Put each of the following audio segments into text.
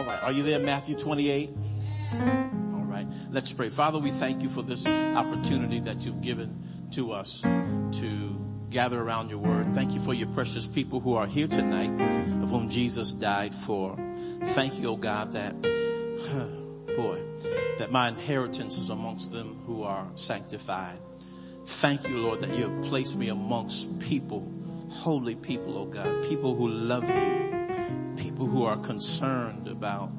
All right. Are you there? Matthew 28. All right. Let's pray. Father, we thank you for this opportunity that you've given to us to gather around your word. Thank you for your precious people who are here tonight of whom Jesus died for. Thank you, oh God, that, boy, that my inheritance is amongst them who are sanctified. Thank you, Lord, that you have placed me amongst people, holy people, oh God, people who love you, people who are concerned about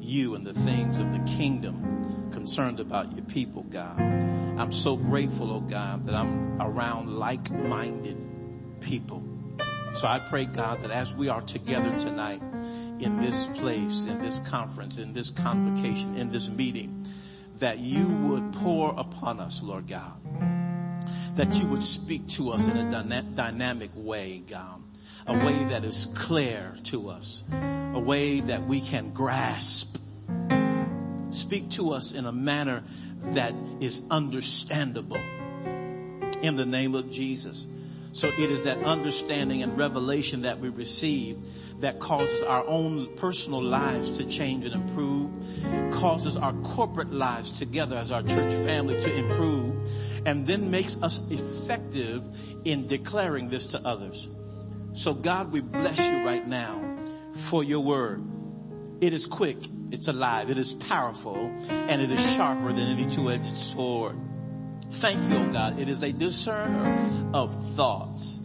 you and the things of the kingdom, concerned about your people, God. I'm so grateful, oh God, that I'm around like-minded people. So I pray, God, that as we are together tonight in this place, in this conference, in this convocation, in this meeting, that you would pour upon us, Lord God. That you would speak to us in a dyna- dynamic way, God. A way that is clear to us. A way that we can grasp. Speak to us in a manner that is understandable. In the name of Jesus. So it is that understanding and revelation that we receive that causes our own personal lives to change and improve, causes our corporate lives together as our church family to improve, and then makes us effective in declaring this to others. So God, we bless you right now for your word. It is quick, it's alive, it is powerful, and it is sharper than any two-edged sword. Thank you, oh God. It is a discerner of thoughts.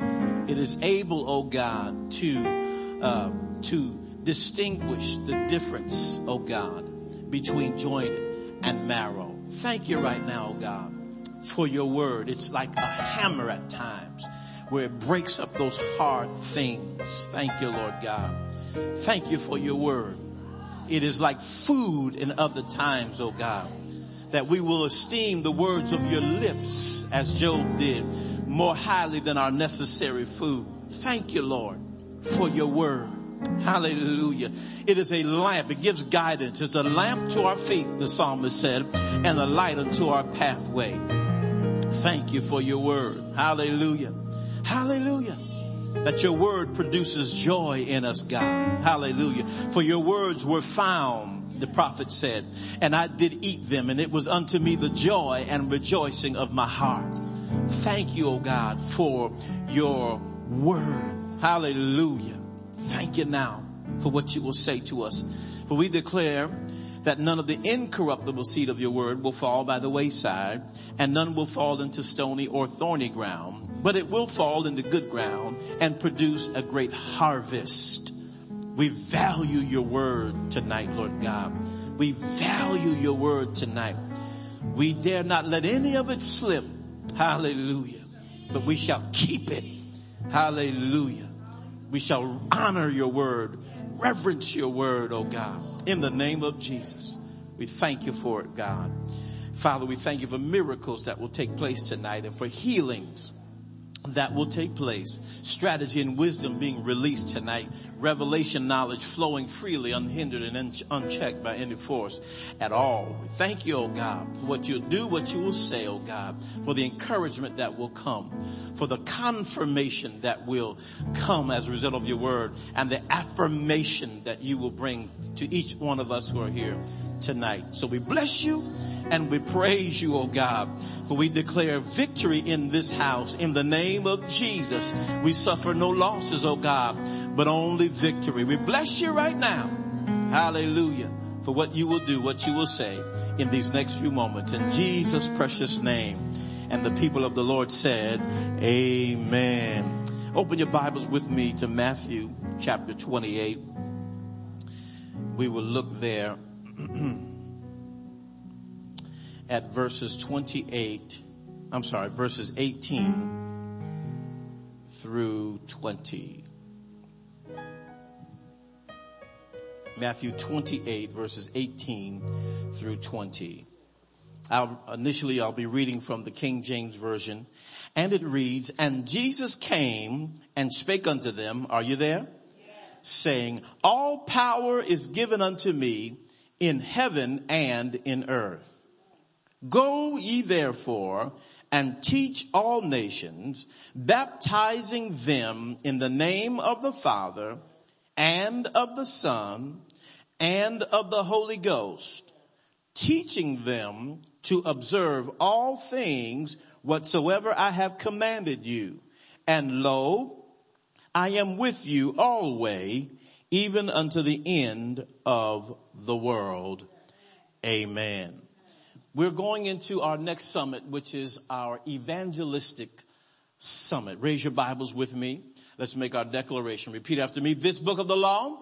It is able, oh God, to, uh, to distinguish the difference, oh God, between joint and marrow. Thank you right now, oh God, for your word. It's like a hammer at times where it breaks up those hard things. Thank you, Lord God. Thank you for your word. It is like food in other times, oh God that we will esteem the words of your lips as Job did more highly than our necessary food. Thank you, Lord, for your word. Hallelujah. It is a lamp. It gives guidance. It's a lamp to our feet, the psalmist said, and a light unto our pathway. Thank you for your word. Hallelujah. Hallelujah. That your word produces joy in us, God. Hallelujah. For your words were found the prophet said, and I did eat them and it was unto me the joy and rejoicing of my heart. Thank you, O God, for your word. Hallelujah. Thank you now for what you will say to us. For we declare that none of the incorruptible seed of your word will fall by the wayside and none will fall into stony or thorny ground, but it will fall into good ground and produce a great harvest. We value your word tonight, Lord God. We value your word tonight. We dare not let any of it slip. Hallelujah. But we shall keep it. Hallelujah. We shall honor your word, reverence your word, oh God, in the name of Jesus. We thank you for it, God. Father, we thank you for miracles that will take place tonight and for healings that will take place. Strategy and wisdom being released tonight. Revelation knowledge flowing freely, unhindered and unchecked by any force at all. We thank you, oh God, for what you'll do, what you will say, oh God, for the encouragement that will come, for the confirmation that will come as a result of your word, and the affirmation that you will bring to each one of us who are here tonight. So we bless you and we praise you, oh God, for we declare victory in this house in the name of Jesus. We suffer no losses, oh God, but only victory. We bless you right now. Hallelujah for what you will do, what you will say in these next few moments in Jesus precious name. And the people of the Lord said, amen. Open your Bibles with me to Matthew chapter 28. We will look there at verses 28, I'm sorry, verses 18 through 20. Matthew 28 verses 18 through 20. I'll, initially I'll be reading from the King James Version and it reads, and Jesus came and spake unto them, are you there? Yes. Saying, all power is given unto me in heaven and in earth. Go ye therefore and teach all nations, baptizing them in the name of the Father and of the Son and of the Holy Ghost, teaching them to observe all things whatsoever I have commanded you. And lo, I am with you always, even unto the end of the world. Amen. We're going into our next summit, which is our evangelistic summit. Raise your Bibles with me. Let's make our declaration. Repeat after me. This book of the law,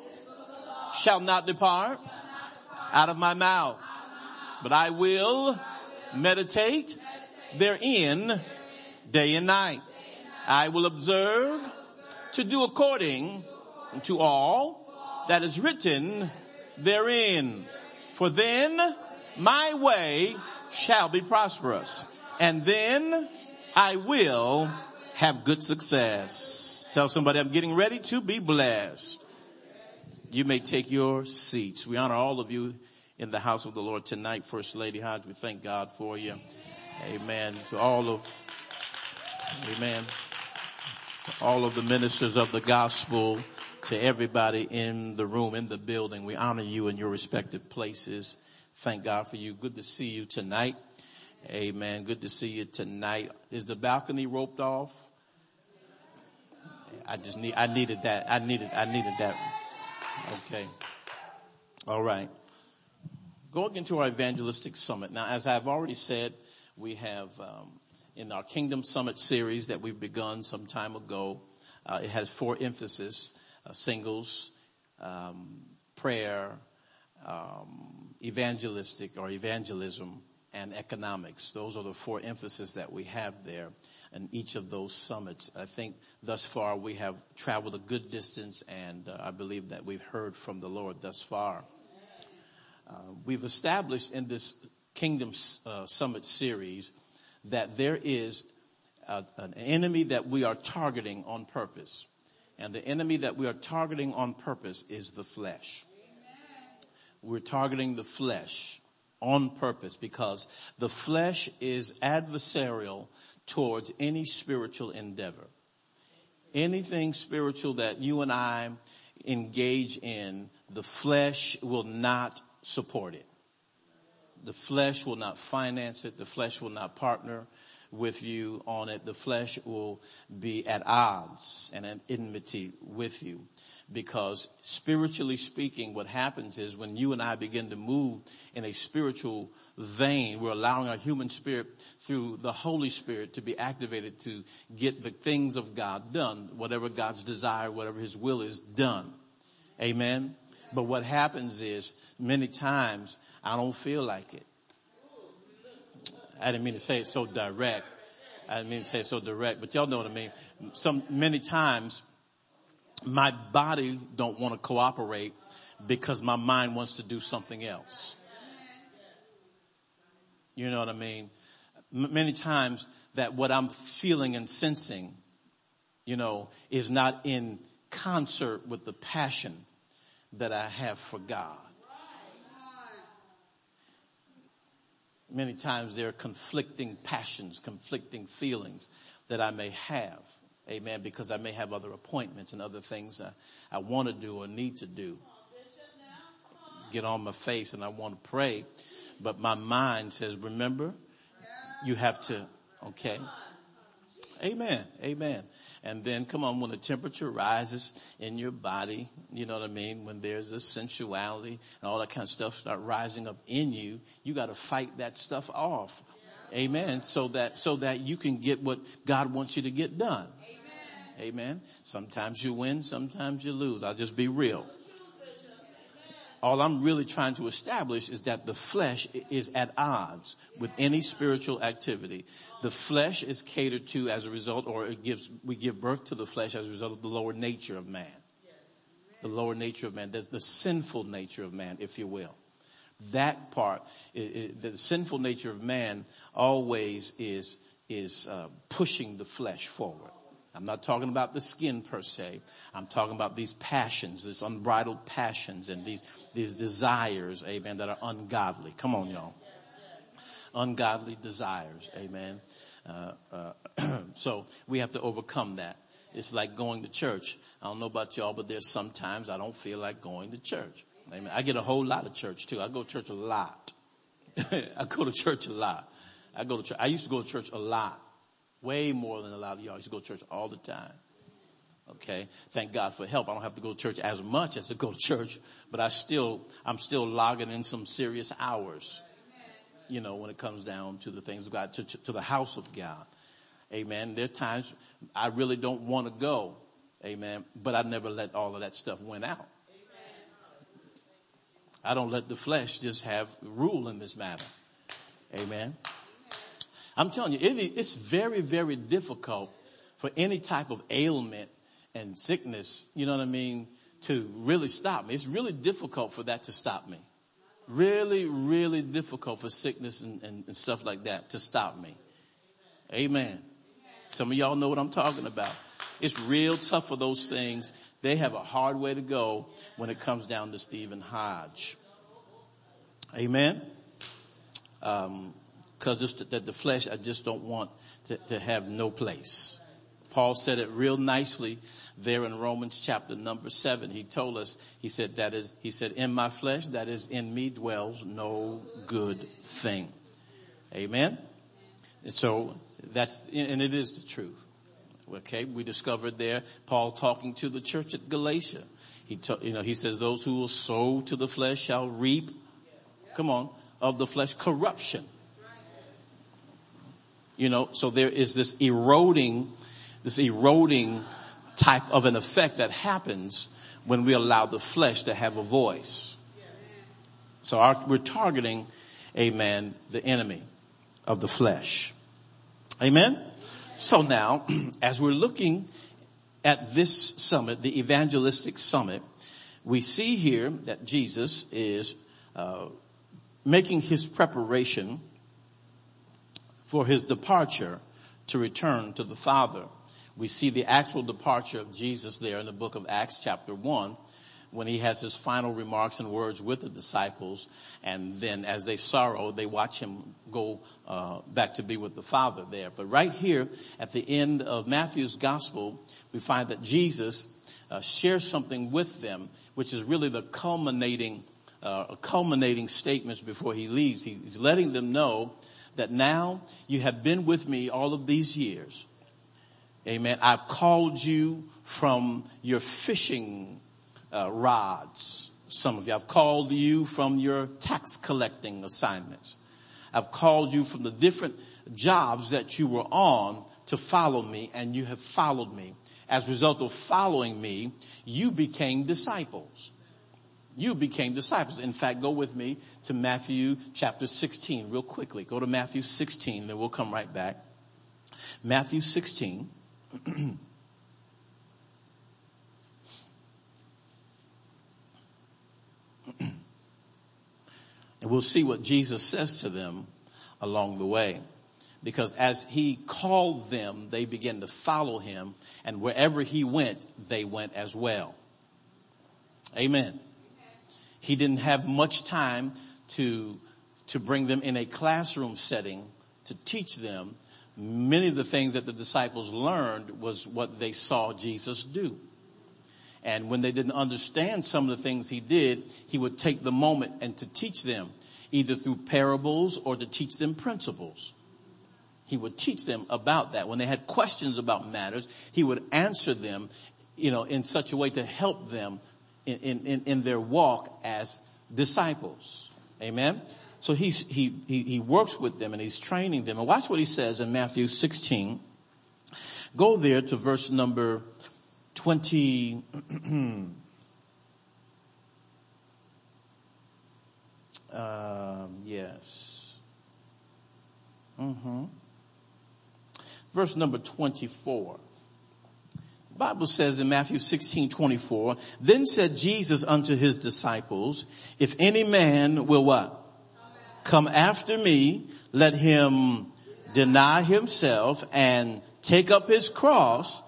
shall, not depart, out of my mouth, but I will, meditate, therein day and night. I will observe to do according to all that is written therein. For then my way shall be prosperous and then I will have good success. Tell somebody I'm getting ready to be blessed. You may take your seats. We honor all of you in the house of the Lord tonight. First Lady Hodge, we thank God for you. Amen. To all of, amen. To all of the ministers of the gospel, to everybody in the room, in the building, we honor you in your respective places. Thank God for you. Good to see you tonight. Amen. Good to see you tonight. Is the balcony roped off? I just need, I needed that. I needed, I needed that. Okay. All right. Going into our evangelistic summit. Now, as I've already said, we have, um, in our Kingdom Summit series that we've begun some time ago, uh, it has four emphases, uh, singles, um, prayer, um, evangelistic or evangelism, and economics. Those are the four emphases that we have there in each of those summits. I think thus far we have traveled a good distance and uh, I believe that we've heard from the Lord thus far. Uh, we've established in this Kingdom uh, Summit series that there is a, an enemy that we are targeting on purpose. And the enemy that we are targeting on purpose is the flesh. We're targeting the flesh on purpose because the flesh is adversarial towards any spiritual endeavor. Anything spiritual that you and I engage in, the flesh will not support it. The flesh will not finance it. The flesh will not partner with you on it. The flesh will be at odds and at enmity with you because spiritually speaking, what happens is when you and I begin to move in a spiritual vein, we're allowing our human spirit through the Holy Spirit to be activated to get the things of God done, whatever God's desire, whatever His will is done. Amen. But what happens is many times I don't feel like it. I didn't mean to say it so direct. I didn't mean to say it so direct, but y'all know what I mean. Some, many times my body don't want to cooperate because my mind wants to do something else. You know what I mean? M- many times that what I'm feeling and sensing, you know, is not in concert with the passion that I have for God. Many times there are conflicting passions, conflicting feelings that I may have. Amen. Because I may have other appointments and other things I, I want to do or need to do. Get on my face and I want to pray. But my mind says, remember, you have to, okay. Amen. Amen. And then come on, when the temperature rises in your body, you know what I mean? When there's a sensuality and all that kind of stuff start rising up in you, you got to fight that stuff off. Amen. So that, so that you can get what God wants you to get done. Amen. Amen. Sometimes you win, sometimes you lose. I'll just be real. All I'm really trying to establish is that the flesh is at odds with any spiritual activity. The flesh is catered to as a result, or it gives, we give birth to the flesh as a result of the lower nature of man. The lower nature of man, the, the sinful nature of man, if you will. That part, the sinful nature of man always is, is uh, pushing the flesh forward. I'm not talking about the skin per se. I'm talking about these passions, these unbridled passions and these, these desires, amen, that are ungodly. Come on, y'all. Ungodly desires, amen. Uh, uh, so we have to overcome that. It's like going to church. I don't know about y'all, but there's sometimes I don't feel like going to church. Amen. I get a whole lot of church too. I go to church a lot. I go to church a lot. I go to church. I used to go to church a lot. Way more than a lot of y'all. I used to go to church all the time. Okay. Thank God for help. I don't have to go to church as much as to go to church, but I still, I'm still logging in some serious hours, you know, when it comes down to the things of God, to, to the house of God. Amen. There are times I really don't want to go. Amen. But I never let all of that stuff win out. I don't let the flesh just have rule in this matter. Amen. I'm telling you, it, it's very, very difficult for any type of ailment and sickness, you know what I mean, to really stop me. It's really difficult for that to stop me. Really, really difficult for sickness and, and, and stuff like that to stop me. Amen. Some of y'all know what I'm talking about. It's real tough for those things. They have a hard way to go when it comes down to Stephen Hodge. Amen. Um, cause just that the flesh, I just don't want to, to have no place. Paul said it real nicely there in Romans chapter number seven. He told us, he said that is, he said, in my flesh, that is in me dwells no good thing. Amen. And so that's, and it is the truth. Okay. We discovered there, Paul talking to the church at Galatia. He, t- you know, he says those who will sow to the flesh shall reap, come on, of the flesh corruption. You know, so there is this eroding, this eroding type of an effect that happens when we allow the flesh to have a voice. So our, we're targeting, amen, the enemy of the flesh. Amen? So now, as we're looking at this summit, the evangelistic summit, we see here that Jesus is uh, making his preparation for his departure to return to the Father. We see the actual departure of Jesus there in the book of Acts chapter 1 when he has his final remarks and words with the disciples and then as they sorrow they watch him go uh, back to be with the father there but right here at the end of matthew's gospel we find that jesus uh, shares something with them which is really the culminating uh, culminating statements before he leaves he's letting them know that now you have been with me all of these years Amen. I've called you from your fishing uh, rods. Some of you. I've called you from your tax collecting assignments. I've called you from the different jobs that you were on to follow me and you have followed me. As a result of following me, you became disciples. You became disciples. In fact, go with me to Matthew chapter 16 real quickly. Go to Matthew 16, then we'll come right back. Matthew 16. and we'll see what Jesus says to them along the way. Because as he called them, they began to follow him and wherever he went, they went as well. Amen. He didn't have much time to, to bring them in a classroom setting to teach them many of the things that the disciples learned was what they saw Jesus do. And when they didn't understand some of the things he did, he would take the moment and to teach them either through parables or to teach them principles. He would teach them about that. When they had questions about matters, he would answer them, you know, in such a way to help them in, in, in their walk as disciples. Amen. So he's, he, he, he works with them and he's training them. And watch what he says in Matthew 16. Go there to verse number 20. um, yes. Mm-hmm. Verse number 24. Bible says in Matthew 16, 24, then said Jesus unto his disciples, if any man will what? come after me, let him deny himself and take up his cross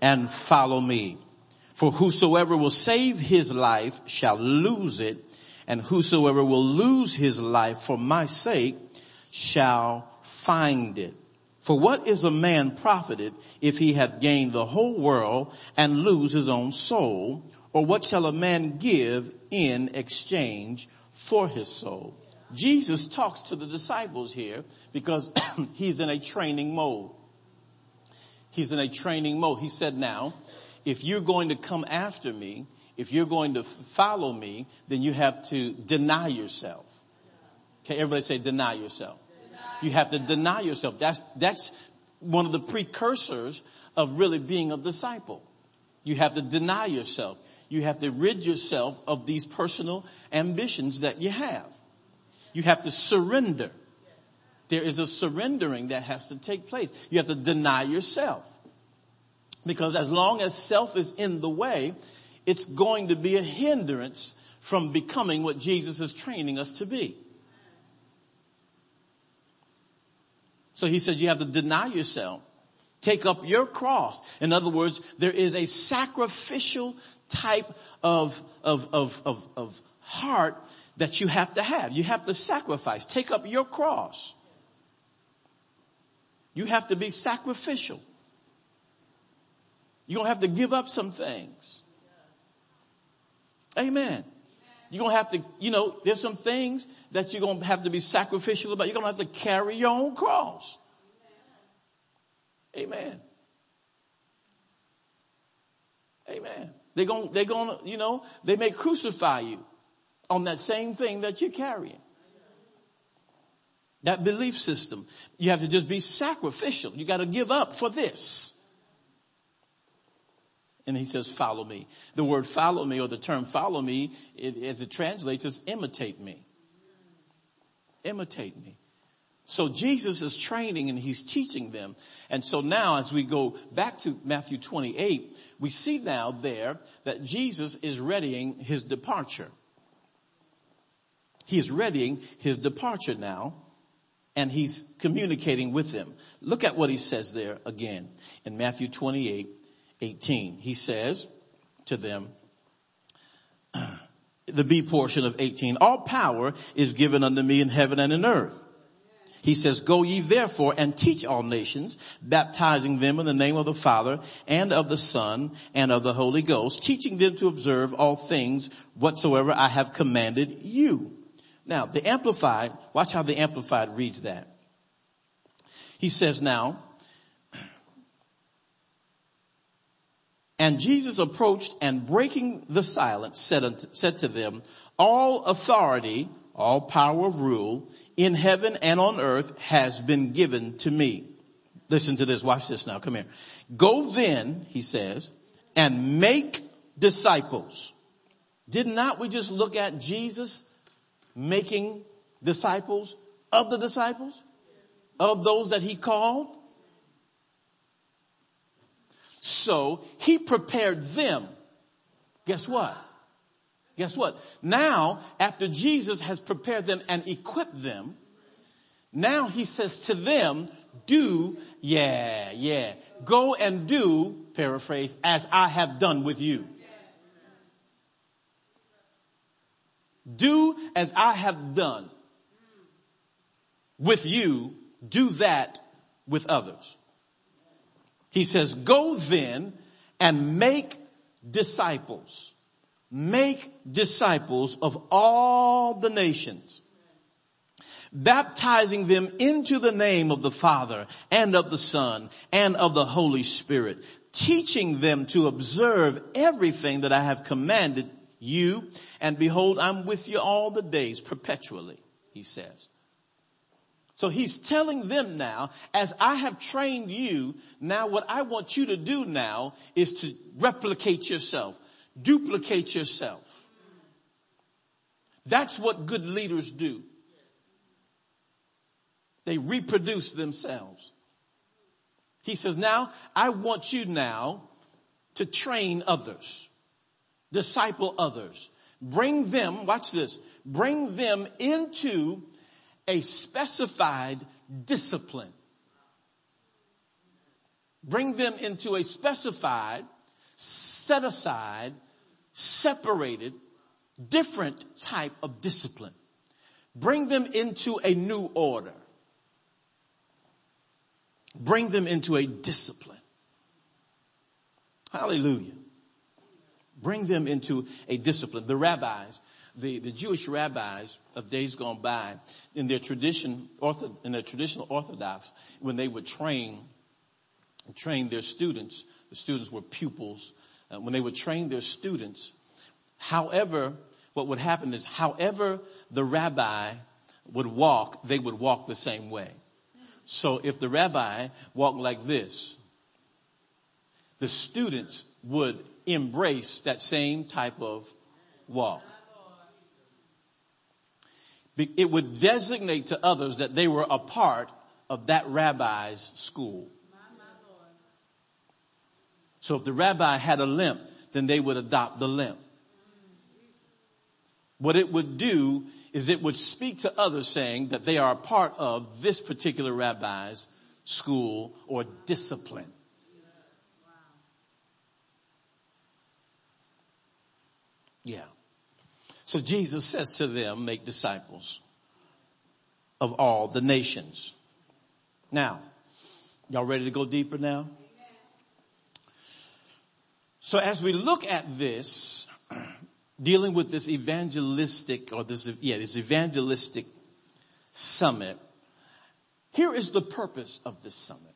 and follow me. For whosoever will save his life shall lose it, and whosoever will lose his life for my sake shall find it. For what is a man profited if he hath gained the whole world and lose his own soul? Or what shall a man give in exchange for his soul? Jesus talks to the disciples here because he's in a training mode. He's in a training mode. He said now, if you're going to come after me, if you're going to follow me, then you have to deny yourself. Okay, everybody say deny yourself. You have to deny yourself. That's, that's one of the precursors of really being a disciple. You have to deny yourself. You have to rid yourself of these personal ambitions that you have. You have to surrender. There is a surrendering that has to take place. You have to deny yourself. Because as long as self is in the way, it's going to be a hindrance from becoming what Jesus is training us to be. So he says you have to deny yourself. Take up your cross. In other words, there is a sacrificial type of, of, of, of, of heart that you have to have. You have to sacrifice. Take up your cross. You have to be sacrificial. You're going to have to give up some things. Amen. You're going to have to, you know, there's some things that you're going to have to be sacrificial about. You're going to have to carry your own cross. Amen. Amen. They're going, they're going to, you know, they may crucify you on that same thing that you're carrying. That belief system. You have to just be sacrificial. You got to give up for this. And he says, follow me. The word follow me or the term follow me, it, as it translates, is imitate me. Imitate me. So Jesus is training and he's teaching them. And so now as we go back to Matthew 28, we see now there that Jesus is readying his departure. He is readying his departure now and he's communicating with them. Look at what he says there again in Matthew 28, 18. He says to them, the B portion of 18, all power is given unto me in heaven and in earth. He says, go ye therefore and teach all nations, baptizing them in the name of the Father and of the Son and of the Holy Ghost, teaching them to observe all things whatsoever I have commanded you. Now, the Amplified, watch how the Amplified reads that. He says now, and Jesus approached and breaking the silence said, said to them, all authority, all power of rule in heaven and on earth has been given to me. Listen to this. Watch this now. Come here. Go then, he says, and make disciples. Did not we just look at Jesus making disciples of the disciples? Of those that he called? So he prepared them. Guess what? Guess what? Now, after Jesus has prepared them and equipped them, now he says to them, do, yeah, yeah, go and do, paraphrase, as I have done with you. Do as I have done with you, do that with others. He says, go then and make disciples. Make disciples of all the nations, baptizing them into the name of the Father and of the Son and of the Holy Spirit, teaching them to observe everything that I have commanded you, and behold, I'm with you all the days perpetually, he says. So he's telling them now, as I have trained you, now what I want you to do now is to replicate yourself, duplicate yourself. That's what good leaders do. They reproduce themselves. He says, now I want you now to train others disciple others. Bring them, watch this, bring them into a specified discipline. Bring them into a specified, set aside, separated, different type of discipline. Bring them into a new order. Bring them into a discipline. Hallelujah Bring them into a discipline. The rabbis, the, the Jewish rabbis of days gone by, in their tradition, in their traditional orthodox, when they would train, train their students, the students were pupils, uh, when they would train their students, however, what would happen is, however the rabbi would walk, they would walk the same way. So if the rabbi walked like this, the students would embrace that same type of walk. It would designate to others that they were a part of that rabbi's school. So if the rabbi had a limp, then they would adopt the limp. What it would do is it would speak to others saying that they are a part of this particular rabbi's school or discipline. Yeah. So Jesus says to them, make disciples of all the nations. Now, y'all ready to go deeper now? So as we look at this, dealing with this evangelistic or this, yeah, this evangelistic summit, here is the purpose of this summit.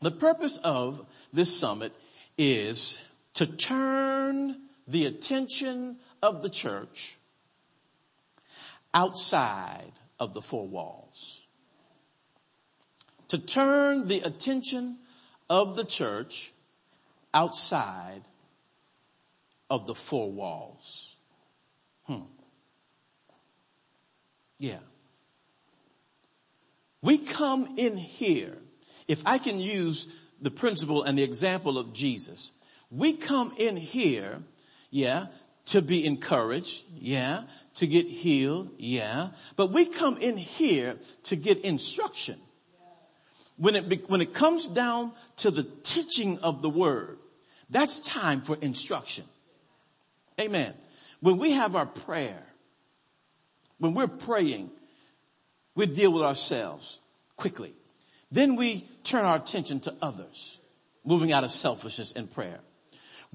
The purpose of this summit is to turn the attention of the church outside of the four walls. To turn the attention of the church outside of the four walls. Hmm. Yeah. We come in here, if I can use the principle and the example of Jesus, we come in here, yeah, to be encouraged, yeah, to get healed, yeah, but we come in here to get instruction. When it, when it comes down to the teaching of the word, that's time for instruction. Amen. When we have our prayer, when we're praying, we deal with ourselves quickly. Then we turn our attention to others, moving out of selfishness in prayer.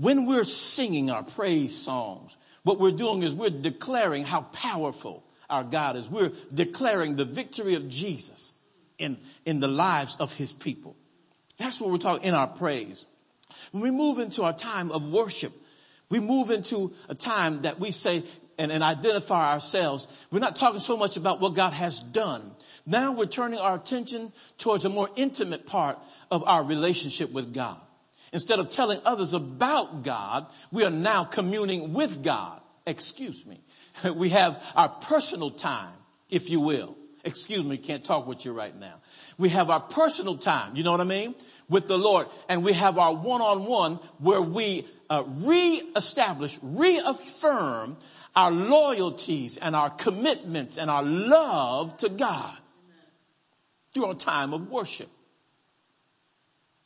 When we're singing our praise songs, what we're doing is we're declaring how powerful our God is. We're declaring the victory of Jesus in, in the lives of his people. That's what we're talking in our praise. When we move into our time of worship, we move into a time that we say and, and identify ourselves. We're not talking so much about what God has done. Now we're turning our attention towards a more intimate part of our relationship with God. Instead of telling others about God, we are now communing with God. Excuse me. We have our personal time, if you will. Excuse me, can't talk with you right now. We have our personal time, you know what I mean? With the Lord. And we have our one-on-one where we uh, re-establish, reaffirm our loyalties and our commitments and our love to God through our time of worship.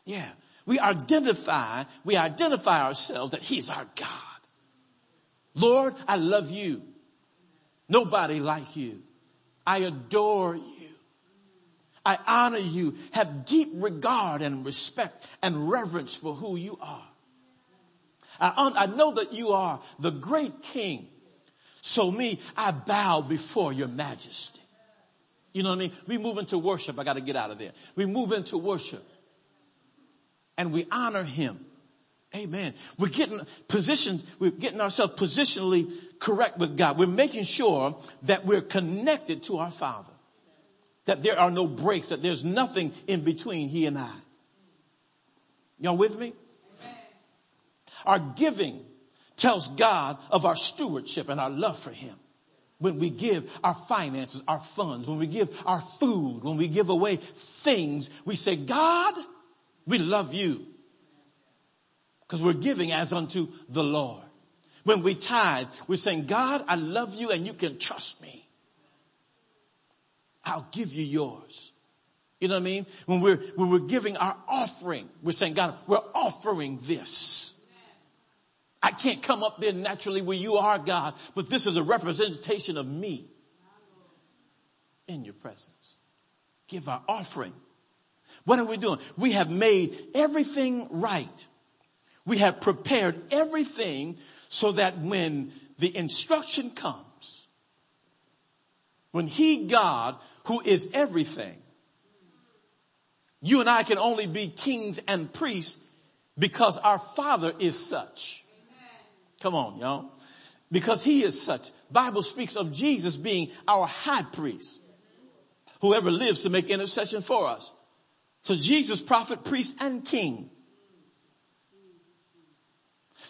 Yeah. We identify, we identify ourselves that He's our God. Lord, I love you. Nobody like you. I adore you. I honor you, have deep regard and respect and reverence for who you are. I, I know that you are the great king. So me, I bow before your majesty. You know what I mean? We move into worship. I got to get out of there. We move into worship and we honor him. Amen. We're getting positioned, we're getting ourselves positionally correct with God. We're making sure that we're connected to our Father. That there are no breaks, that there's nothing in between he and I. Y'all with me? Our giving tells God of our stewardship and our love for him. When we give our finances, our funds, when we give our food, when we give away things, we say, God, we love you. Because we're giving as unto the Lord. When we tithe, we're saying, God, I love you and you can trust me. I'll give you yours. You know what I mean? When we're, when we're giving our offering, we're saying, God, we're offering this. I can't come up there naturally where you are, God, but this is a representation of me in your presence. Give our offering. What are we doing? We have made everything right. We have prepared everything so that when the instruction comes, when he, God, who is everything, you and I can only be kings and priests because our father is such. Come on, y'all. Because he is such. Bible speaks of Jesus being our high priest. Whoever lives to make intercession for us. So Jesus, prophet, priest, and king.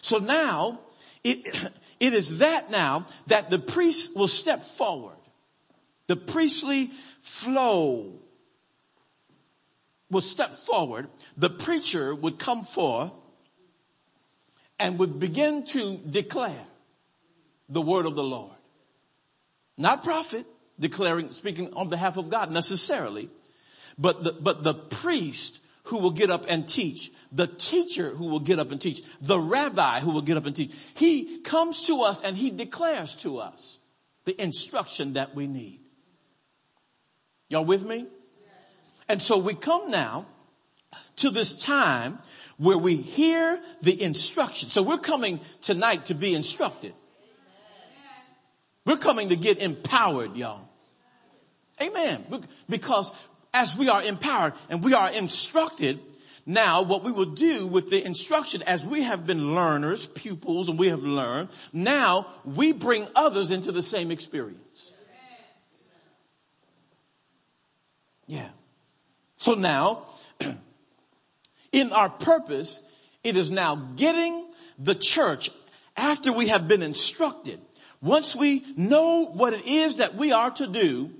So now, it, it is that now that the priest will step forward. The priestly flow will step forward. The preacher would come forth and would begin to declare the word of the Lord. Not prophet declaring, speaking on behalf of God necessarily, but the, but the priest who will get up and teach, the teacher who will get up and teach, the rabbi who will get up and teach. He comes to us and he declares to us the instruction that we need. Y'all with me? And so we come now to this time where we hear the instruction. So we're coming tonight to be instructed. We're coming to get empowered, y'all. Amen. Because as we are empowered and we are instructed, now what we will do with the instruction as we have been learners, pupils, and we have learned, now we bring others into the same experience. Yeah. So now, in our purpose, it is now getting the church after we have been instructed. Once we know what it is that we are to do,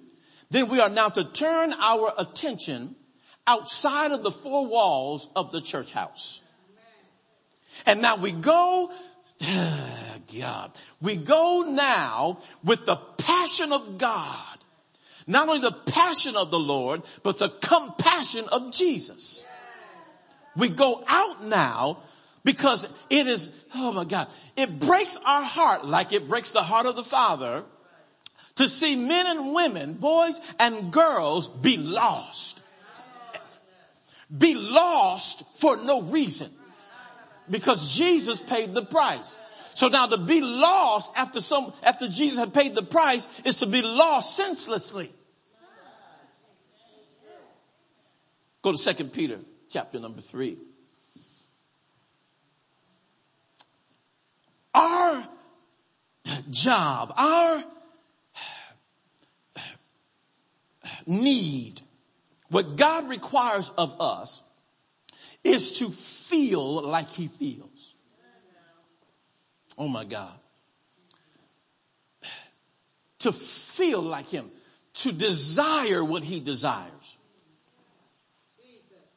then we are now to turn our attention outside of the four walls of the church house. And now we go, God, we go now with the passion of God. Not only the passion of the Lord, but the compassion of Jesus. We go out now because it is, oh my God, it breaks our heart like it breaks the heart of the Father to see men and women, boys and girls be lost. Be lost for no reason. Because Jesus paid the price. So now to be lost after some, after Jesus had paid the price is to be lost senselessly. Go to second Peter chapter number three. Our job, our need, what God requires of us is to feel like he feels. Oh my God. To feel like him, to desire what he desires.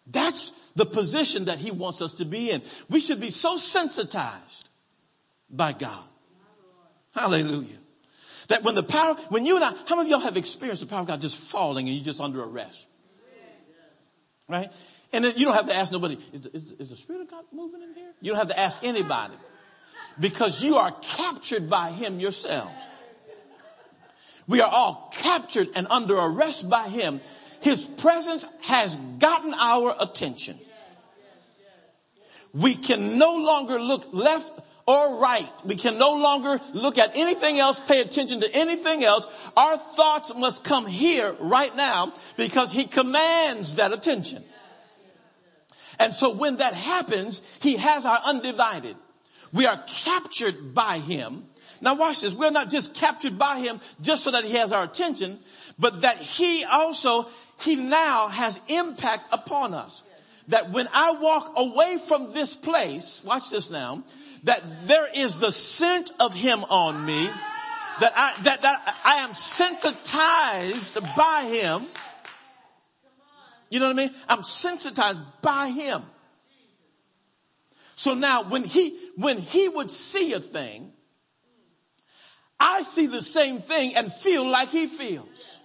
That's the position that he wants us to be in. We should be so sensitized by God. Hallelujah. That when the power, when you and I, how many of y'all have experienced the power of God just falling and you're just under arrest? Right? And you don't have to ask nobody, is the, is, is the Spirit of God moving in here? You don't have to ask anybody. Because you are captured by Him yourselves. We are all captured and under arrest by Him. His presence has gotten our attention. We can no longer look left or right. We can no longer look at anything else, pay attention to anything else. Our thoughts must come here right now because he commands that attention. And so when that happens, he has our undivided. We are captured by him. Now watch this. We're not just captured by him just so that he has our attention, but that he also, he now has impact upon us. That when I walk away from this place, watch this now, that there is the scent of him on me, that I, that, that I am sensitized by him. You know what I mean? I'm sensitized by him. So now when he, when he would see a thing, I see the same thing and feel like he feels.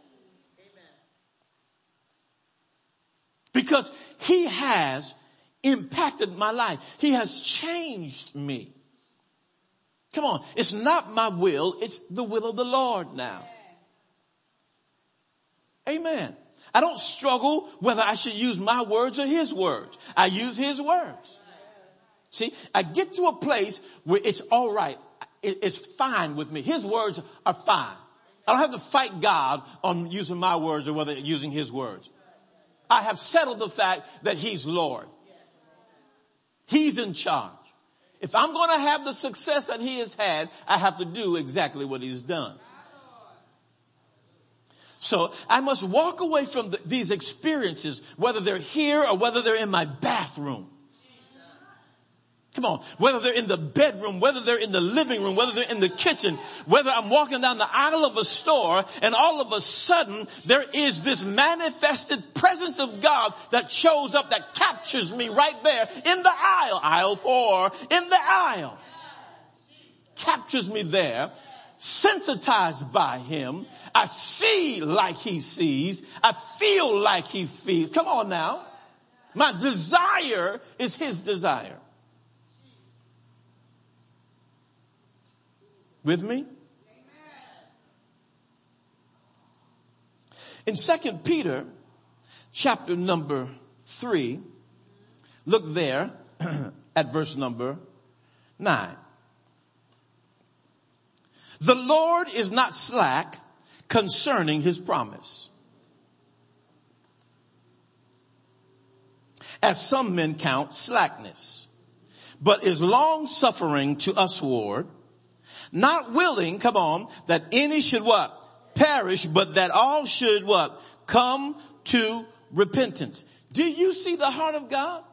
Because he has impacted my life. He has changed me. Come on. It's not my will. It's the will of the Lord now. Amen. I don't struggle whether I should use my words or his words. I use his words. See, I get to a place where it's all right. It's fine with me. His words are fine. I don't have to fight God on using my words or whether using his words. I have settled the fact that he's Lord. He's in charge. If I'm going to have the success that he has had, I have to do exactly what he's done. So I must walk away from the, these experiences, whether they're here or whether they're in my bathroom. Come on. Whether they're in the bedroom, whether they're in the living room, whether they're in the kitchen, whether I'm walking down the aisle of a store and all of a sudden there is this manifested presence of God that shows up that captures me right there in the aisle, aisle four, in the aisle. Captures me there, sensitized by him. I see like he sees. I feel like he feels. Come on now. My desire is his desire. With me? In second Peter chapter number three, look there at verse number nine. The Lord is not slack concerning his promise. As some men count slackness, but is long suffering to us usward, not willing, come on, that any should what? Perish, but that all should what? Come to repentance. Do you see the heart of God?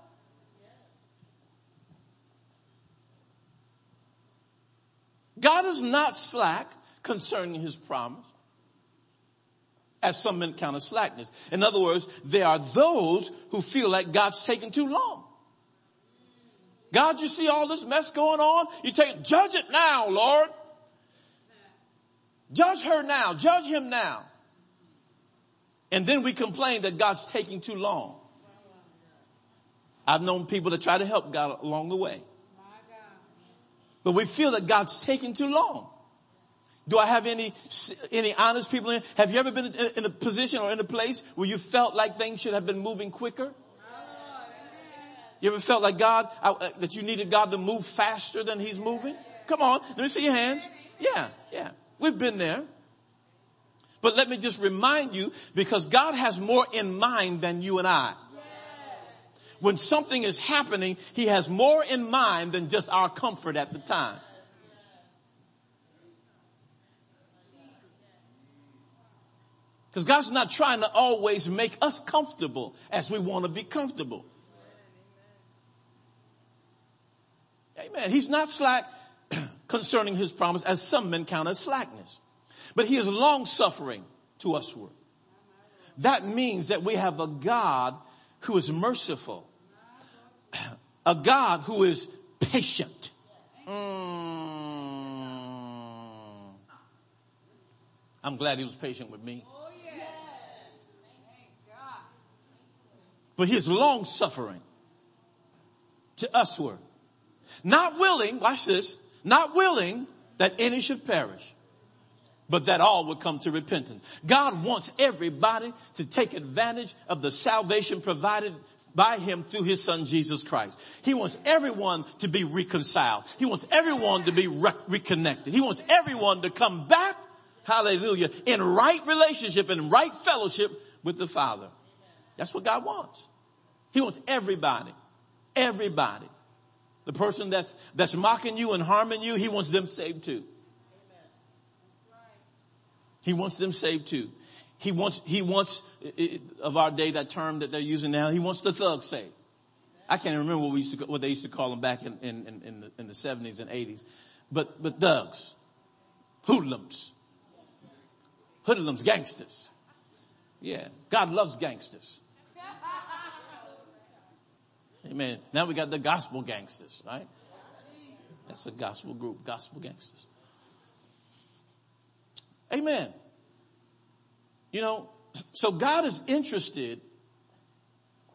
God is not slack concerning his promise as some men count as slackness. In other words, there are those who feel like God's taking too long. God, you see all this mess going on? You take, judge it now, Lord. Judge her now. Judge him now. And then we complain that God's taking too long. I've known people that try to help God along the way. But we feel that God's taking too long. Do I have any, any honest people in? Have you ever been in a position or in a place where you felt like things should have been moving quicker? You ever felt like God, uh, that you needed God to move faster than He's moving? Come on, let me see your hands. Yeah, yeah. We've been there. But let me just remind you, because God has more in mind than you and I. When something is happening, He has more in mind than just our comfort at the time. Because God's not trying to always make us comfortable as we want to be comfortable. Amen. He's not slack concerning his promise as some men count as slackness. But he is long suffering to usward. That means that we have a God who is merciful. A God who is patient. Mm. I'm glad he was patient with me. But he is long suffering to usward. Not willing, watch this, not willing that any should perish, but that all would come to repentance. God wants everybody to take advantage of the salvation provided by him through his son Jesus Christ. He wants everyone to be reconciled. He wants everyone to be re- reconnected. He wants everyone to come back, hallelujah, in right relationship and right fellowship with the Father. That's what God wants. He wants everybody, everybody the person that's, that's mocking you and harming you, he wants them saved too. He wants them saved too. He wants, he wants, of our day, that term that they're using now, he wants the thug saved. I can't remember what we used to, what they used to call them back in, in, in, the, in the 70s and 80s. But, but thugs, hoodlums, hoodlums, gangsters. Yeah. God loves gangsters. Amen. Now we got the gospel gangsters, right? That's a gospel group, gospel gangsters. Amen. You know, so God is interested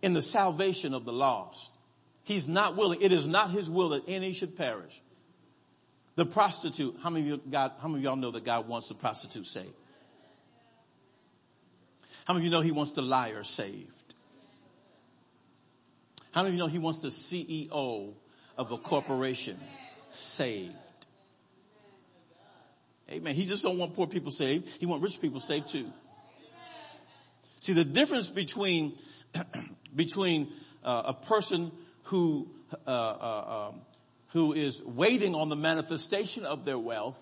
in the salvation of the lost. He's not willing. It is not his will that any should perish. The prostitute, how many of you God, how many of y'all know that God wants the prostitute saved? How many of you know he wants the liar saved? How many of you know he wants the CEO of a corporation saved? Amen. He just don't want poor people saved. He want rich people saved too. See the difference between between uh, a person who uh, uh, um, who is waiting on the manifestation of their wealth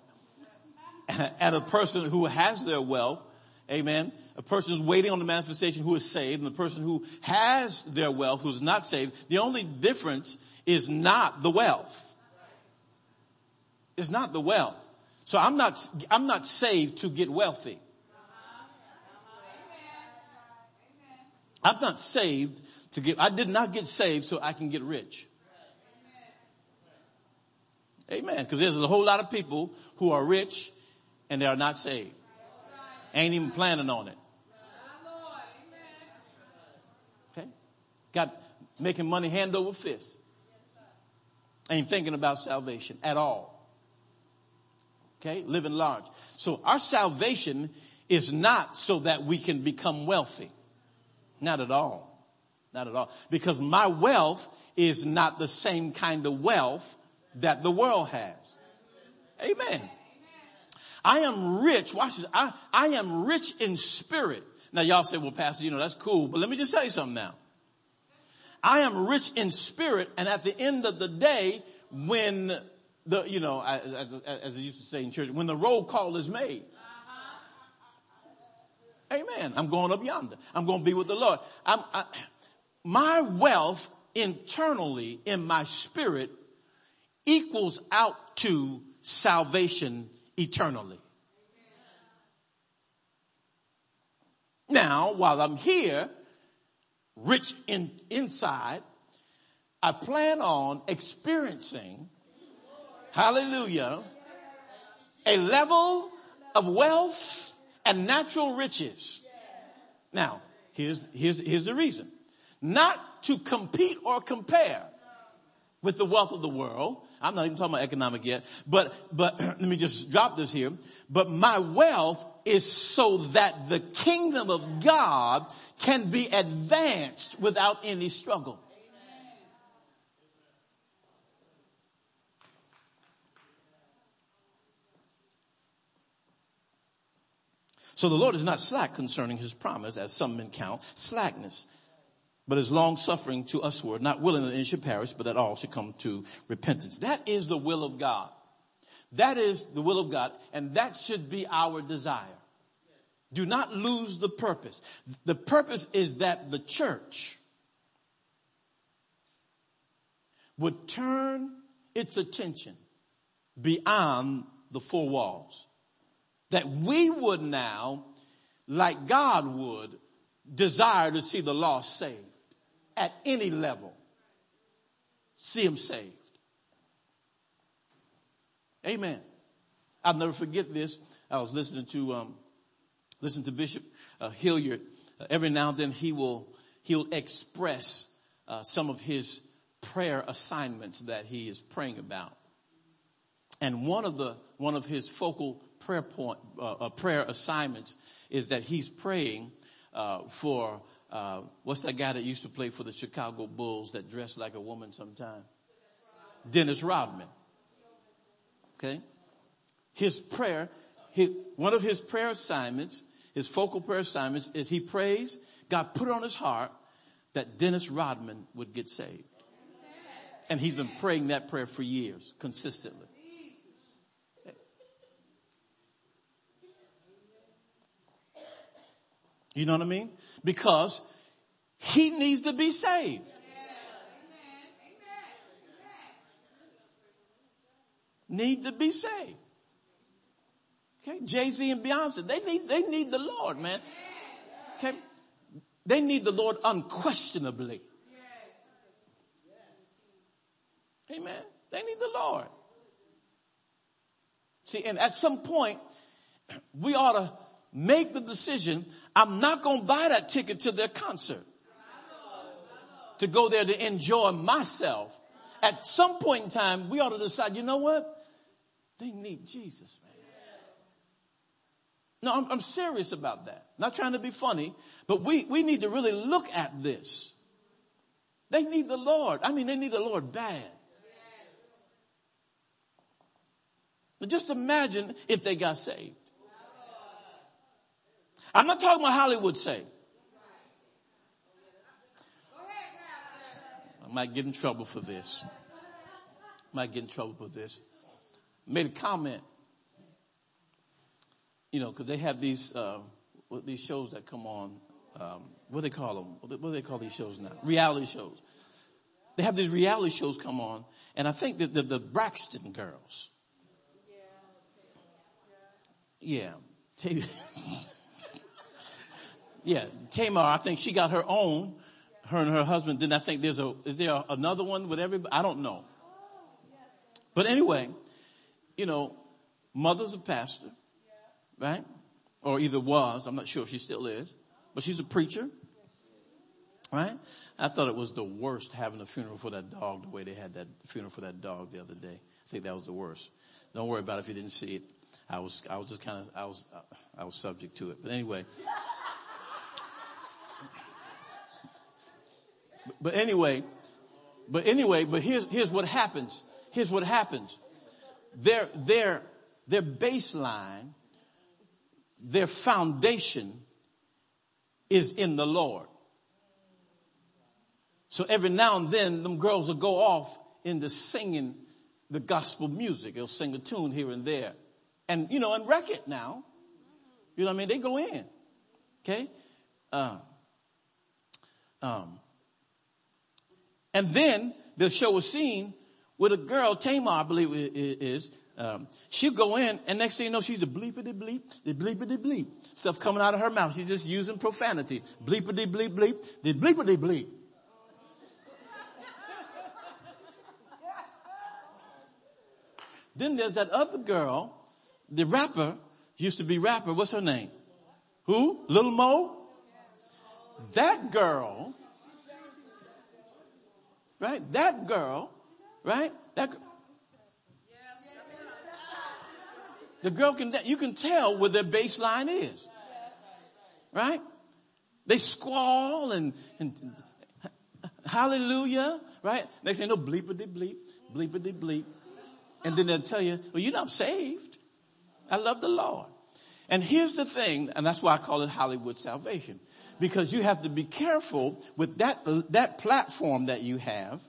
and a person who has their wealth, amen. A person who's waiting on the manifestation who is saved and the person who has their wealth who's not saved. The only difference is not the wealth. It's not the wealth. So I'm not, I'm not saved to get wealthy. I'm not saved to get, I did not get saved so I can get rich. Amen. Because there's a whole lot of people who are rich and they are not saved. Ain't even planning on it. Okay. Got making money hand over fist. Ain't thinking about salvation at all. Okay. Living large. So our salvation is not so that we can become wealthy. Not at all. Not at all. Because my wealth is not the same kind of wealth that the world has. Amen. I am rich. Watch this. I, I am rich in spirit. Now y'all say, well, pastor, you know, that's cool, but let me just tell you something now. I am rich in spirit and at the end of the day, when the, you know, as, as I used to say in church, when the roll call is made, Amen. I'm going up yonder. I'm going to be with the Lord. I, my wealth internally in my spirit equals out to salvation eternally. Now, while I'm here, rich in inside, I plan on experiencing, hallelujah, a level of wealth and natural riches. Now, here's, here's, here's the reason. Not to compete or compare with the wealth of the world. I'm not even talking about economic yet, but, but let me just drop this here. But my wealth is so that the kingdom of God can be advanced without any struggle. So the Lord is not slack concerning his promise, as some men count slackness, but is long suffering to usward, not willing that any should perish, but that all should come to repentance. That is the will of God. That is the will of God, and that should be our desire. Do not lose the purpose. The purpose is that the church would turn its attention beyond the four walls that we would now, like God would, desire to see the lost saved at any level. See him saved. Amen. I'll never forget this. I was listening to, um, listen to Bishop uh, Hilliard. Uh, every now and then he will, he'll express uh, some of his prayer assignments that he is praying about. And one of the, one of his focal prayer point, uh, uh, prayer assignments is that he's praying uh, for uh, what's that guy that used to play for the Chicago Bulls that dressed like a woman sometime? Dennis Rodman. Okay, his prayer, his, one of his prayer assignments, his focal prayer assignments is he prays. God put it on his heart that Dennis Rodman would get saved. And he's been praying that prayer for years, consistently. You know what I mean? Because he needs to be saved. Need to be saved. Okay, Jay-Z and Beyonce, they need, they need the Lord, man. Okay, they need the Lord unquestionably. Amen. They need the Lord. See, and at some point, we ought to make the decision, I'm not going to buy that ticket to their concert to go there to enjoy myself. At some point in time, we ought to decide, you know what? They need Jesus, man. No, I'm, I'm serious about that. Not trying to be funny, but we, we need to really look at this. They need the Lord. I mean, they need the Lord bad. But just imagine if they got saved. I'm not talking about Hollywood saved. I might get in trouble for this. I Might get in trouble for this. Made a comment. You know, cause they have these, uh, these shows that come on, um, what do they call them? What do they call these shows now? Reality shows. They have these reality shows come on, and I think that the, the Braxton girls. Yeah. yeah. Tamar, I think she got her own, her and her husband. Then I think there's a, is there another one with everybody? I don't know. But anyway, you know, mother's a pastor, right? Or either was, I'm not sure if she still is, but she's a preacher, right? I thought it was the worst having a funeral for that dog the way they had that funeral for that dog the other day. I think that was the worst. Don't worry about it if you didn't see it. I was, I was just kind of, I was, I was subject to it. But anyway. But anyway, but anyway, but here's, here's what happens. Here's what happens. Their, their, their baseline, their foundation is in the Lord. So every now and then, them girls will go off into singing the gospel music. They'll sing a tune here and there. And, you know, and wreck it now. You know what I mean? They go in. Okay? Uh, um, and then they'll show was seen with a girl, Tamar, I believe it is. Um, she'll go in and next thing you know, she's a bleepity bleep, the bleepity bleep. Stuff coming out of her mouth. She's just using profanity. Bleepity bleep bleep, the bleepity bleep. Then there's that other girl, the rapper, used to be rapper. What's her name? Who? Little Mo? That girl, right? That girl, right? That the girl can, you can tell where their baseline is, right? They squall and, and hallelujah, right? Next thing you know, bleepity bleep, bleepity bleep. And then they'll tell you, well, you're not saved. I love the Lord. And here's the thing, and that's why I call it Hollywood salvation. Because you have to be careful with that, that platform that you have.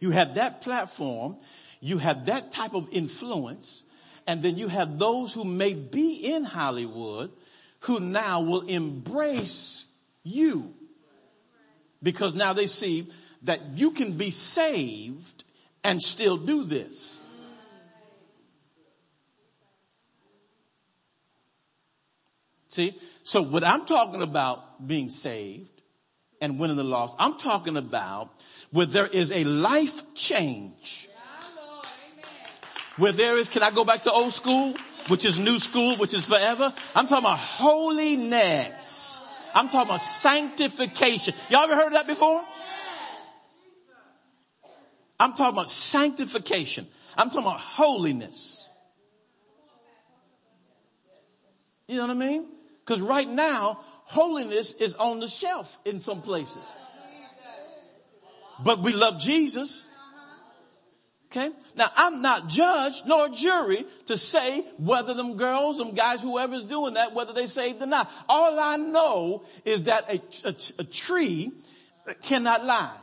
You have that platform. You have that type of influence. And then you have those who may be in Hollywood who now will embrace you. Because now they see that you can be saved and still do this. See? So what I'm talking about being saved and winning the lost, I'm talking about where there is a life change. Where there is, can I go back to old school? Which is new school, which is forever. I'm talking about holiness. I'm talking about sanctification. Y'all ever heard of that before? I'm talking about sanctification. I'm talking about holiness. You know what I mean? Because right now, holiness is on the shelf in some places. But we love Jesus. Okay. Now I'm not judge nor jury to say whether them girls, them guys, whoever's doing that, whether they saved or not. All I know is that a, a, a tree cannot lie.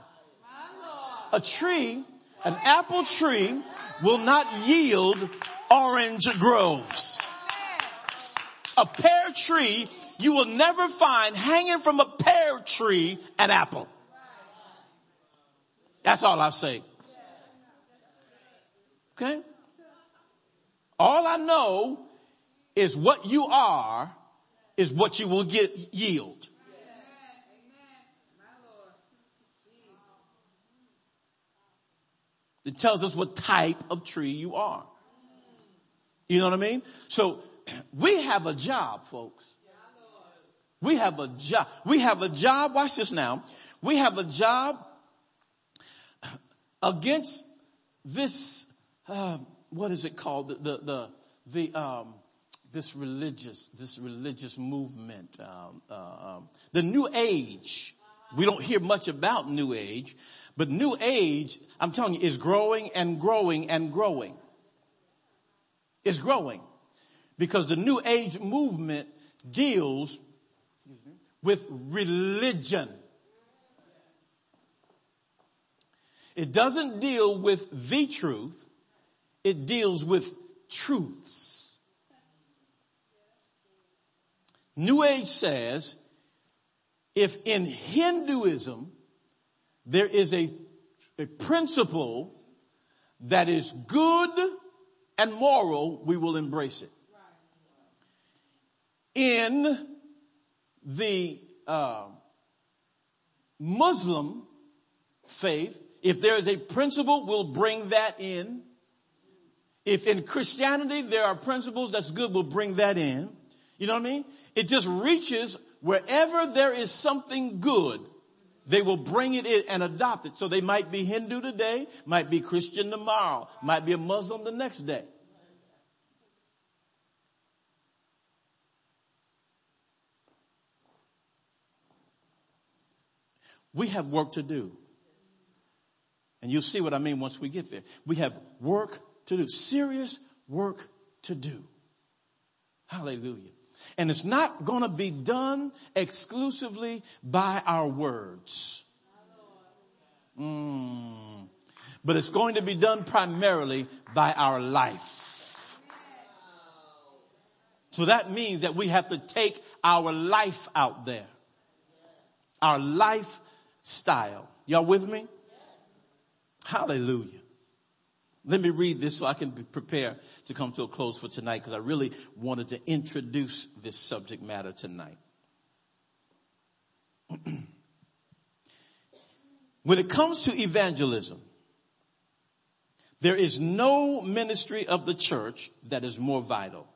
A tree, an apple tree will not yield orange groves a pear tree, you will never find hanging from a pear tree an apple. That's all I say. Okay? All I know is what you are is what you will get yield. It tells us what type of tree you are. You know what I mean? So we have a job, folks. We have a job. We have a job. Watch this now. We have a job against this, uh, what is it called? The, the, the, the um, this religious, this religious movement, um, uh, um, the new age. We don't hear much about new age, but new age, I'm telling you, is growing and growing and growing. is growing because the new age movement deals with religion. It doesn't deal with the truth. It deals with truths. New Age says if in Hinduism there is a, a principle that is good and moral, we will embrace it. In the uh, Muslim faith, if there is a principle, we'll bring that in. If in Christianity there are principles that's good, we'll bring that in. You know what I mean? It just reaches wherever there is something good, they will bring it in and adopt it. So they might be Hindu today, might be Christian tomorrow, might be a Muslim the next day. We have work to do. And you'll see what I mean once we get there. We have work to do, serious work to do. Hallelujah. And it's not going to be done exclusively by our words. Mm. But it's going to be done primarily by our life. So that means that we have to take our life out there. Our lifestyle. Y'all with me? Hallelujah. Let me read this so I can prepare to come to a close for tonight because I really wanted to introduce this subject matter tonight. when it comes to evangelism, there is no ministry of the church that is more vital.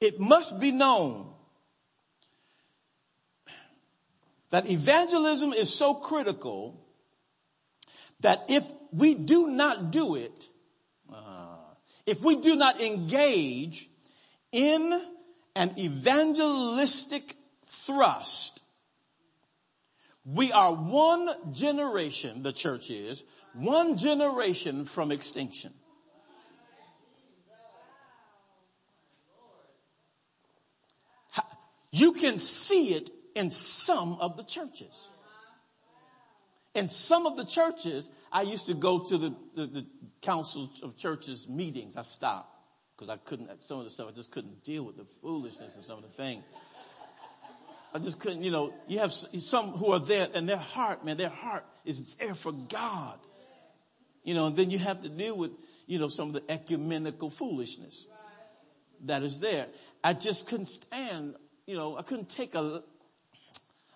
It must be known that evangelism is so critical that if we do not do it, uh, if we do not engage in an evangelistic thrust, we are one generation, the church is, one generation from extinction. You can see it in some of the churches. In some of the churches, I used to go to the, the, the council of churches meetings. I stopped because I couldn't, some of the stuff, I just couldn't deal with the foolishness and some of the things. I just couldn't, you know, you have some who are there and their heart, man, their heart is there for God. You know, and then you have to deal with, you know, some of the ecumenical foolishness that is there. I just couldn't stand, you know, I couldn't take a,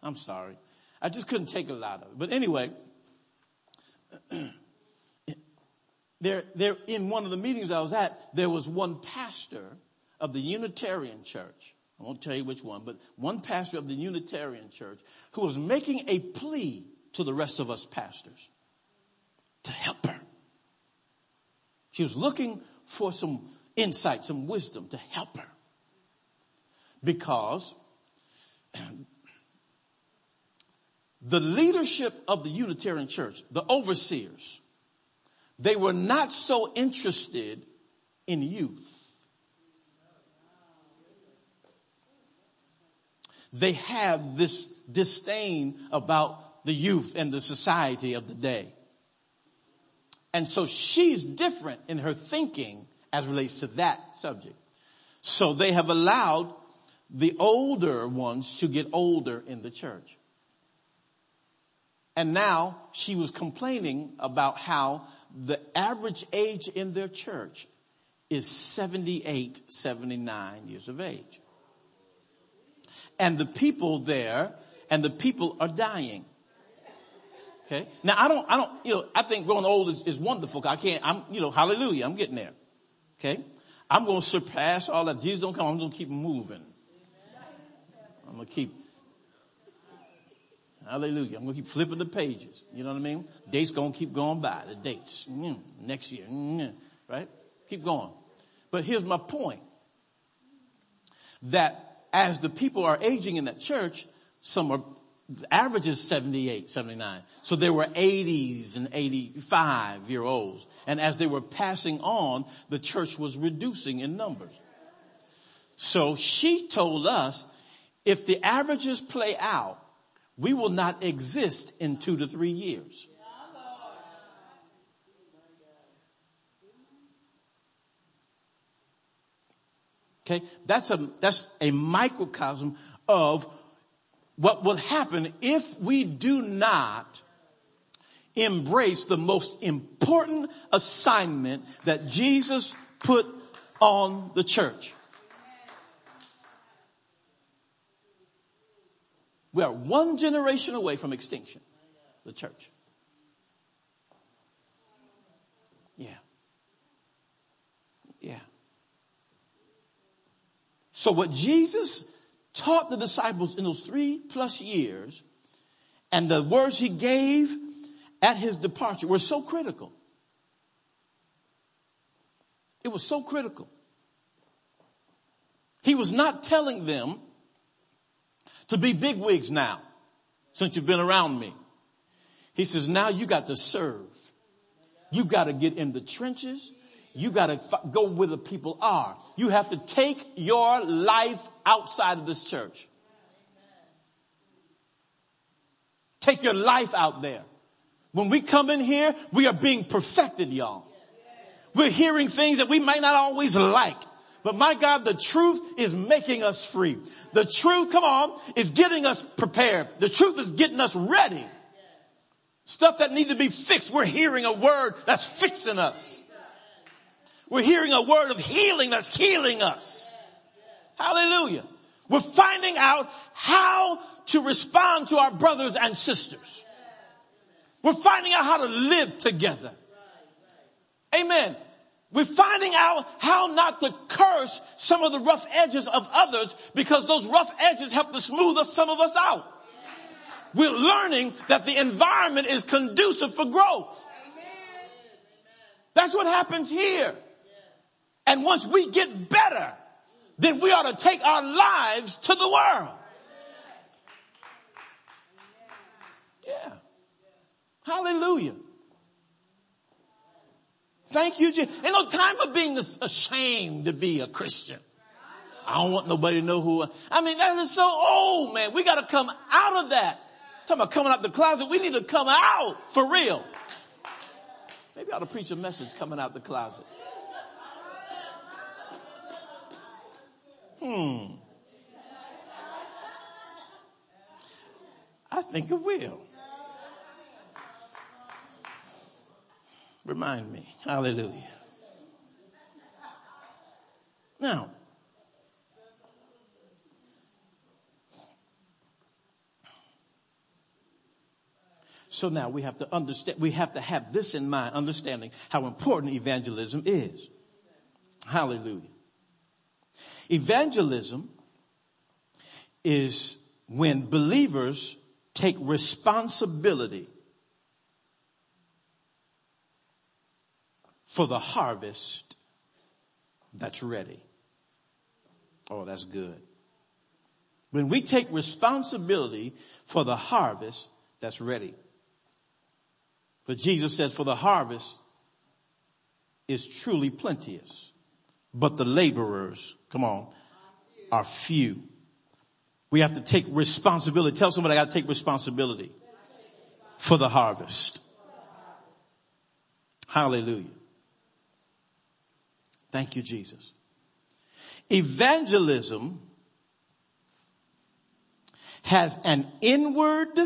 I'm sorry. I just couldn't take a lot of it. But anyway, there, there, in one of the meetings I was at, there was one pastor of the Unitarian church. I won't tell you which one, but one pastor of the Unitarian church who was making a plea to the rest of us pastors to help her. She was looking for some insight, some wisdom to help her. Because the leadership of the Unitarian church, the overseers, they were not so interested in youth. They have this disdain about the youth and the society of the day. And so she's different in her thinking as relates to that subject. So they have allowed the older ones to get older in the church. And now she was complaining about how the average age in their church is 78, 79 years of age. And the people there and the people are dying. Okay. Now I don't, I don't, you know, I think growing old is, is wonderful. I can't, I'm, you know, hallelujah. I'm getting there. Okay. I'm going to surpass all that. Jesus don't come. I'm going to keep moving. I'm going to keep Hallelujah. I'm going to keep flipping the pages. You know what I mean? Dates going to keep going by. The dates. Mm, next year. Mm, right? Keep going. But here's my point. That as the people are aging in that church, some are the average is 78, 79. So there were 80s and 85 year olds. And as they were passing on, the church was reducing in numbers. So she told us, if the averages play out, we will not exist in two to three years. Okay, that's a, that's a microcosm of what will happen if we do not embrace the most important assignment that Jesus put on the church. We are one generation away from extinction, the church. Yeah. Yeah. So what Jesus taught the disciples in those three plus years and the words he gave at his departure were so critical. It was so critical. He was not telling them to be bigwigs now since you've been around me. He says, now you got to serve. You got to get in the trenches. You got to f- go where the people are. You have to take your life outside of this church. Take your life out there. When we come in here, we are being perfected, y'all. We're hearing things that we might not always like. But my God, the truth is making us free. The truth, come on, is getting us prepared. The truth is getting us ready. Stuff that needs to be fixed. We're hearing a word that's fixing us. We're hearing a word of healing that's healing us. Hallelujah. We're finding out how to respond to our brothers and sisters. We're finding out how to live together. Amen. We're finding out how not to curse some of the rough edges of others because those rough edges help to smooth us, some of us out. We're learning that the environment is conducive for growth. That's what happens here. And once we get better, then we ought to take our lives to the world. Yeah. Hallelujah. Thank you, Jesus. Ain't no time for being ashamed to be a Christian. I don't want nobody to know who I, I mean, that is so old, man. We gotta come out of that. Talking about coming out the closet. We need to come out for real. Maybe I ought to preach a message coming out the closet. Hmm. I think it will. Remind me. Hallelujah. Now, So now we have to understand, we have to have this in mind, understanding how important evangelism is. Hallelujah. Evangelism is when believers take responsibility for the harvest that's ready. Oh, that's good. When we take responsibility for the harvest that's ready. But Jesus said, for the harvest is truly plenteous, but the laborers, come on, are few. We have to take responsibility. Tell somebody I got to take responsibility for the harvest. Hallelujah. Thank you, Jesus. Evangelism has an inward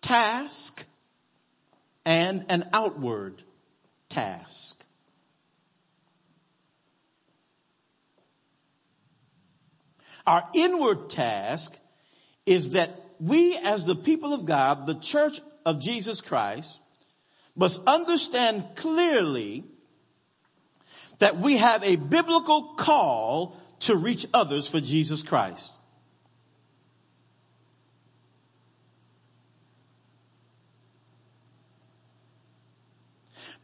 task and an outward task. Our inward task is that we as the people of God, the church of Jesus Christ, must understand clearly that we have a biblical call to reach others for Jesus Christ.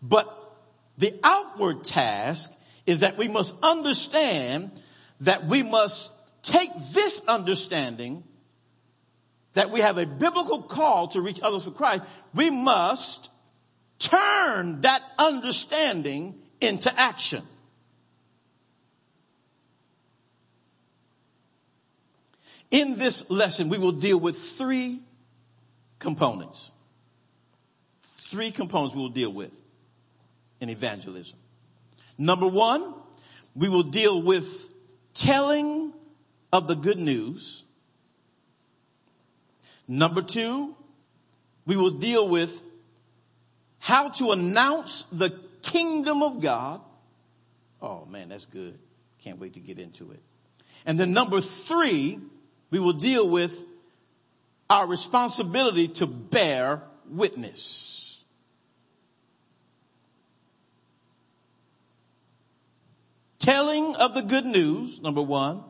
But the outward task is that we must understand that we must take this understanding that we have a biblical call to reach others for Christ, we must turn that understanding into action. In this lesson, we will deal with three components. Three components we will deal with in evangelism. Number one, we will deal with telling of the good news. Number two, we will deal with how to announce the kingdom of God. Oh man, that's good. Can't wait to get into it. And then number three, we will deal with our responsibility to bear witness. Telling of the good news, number one.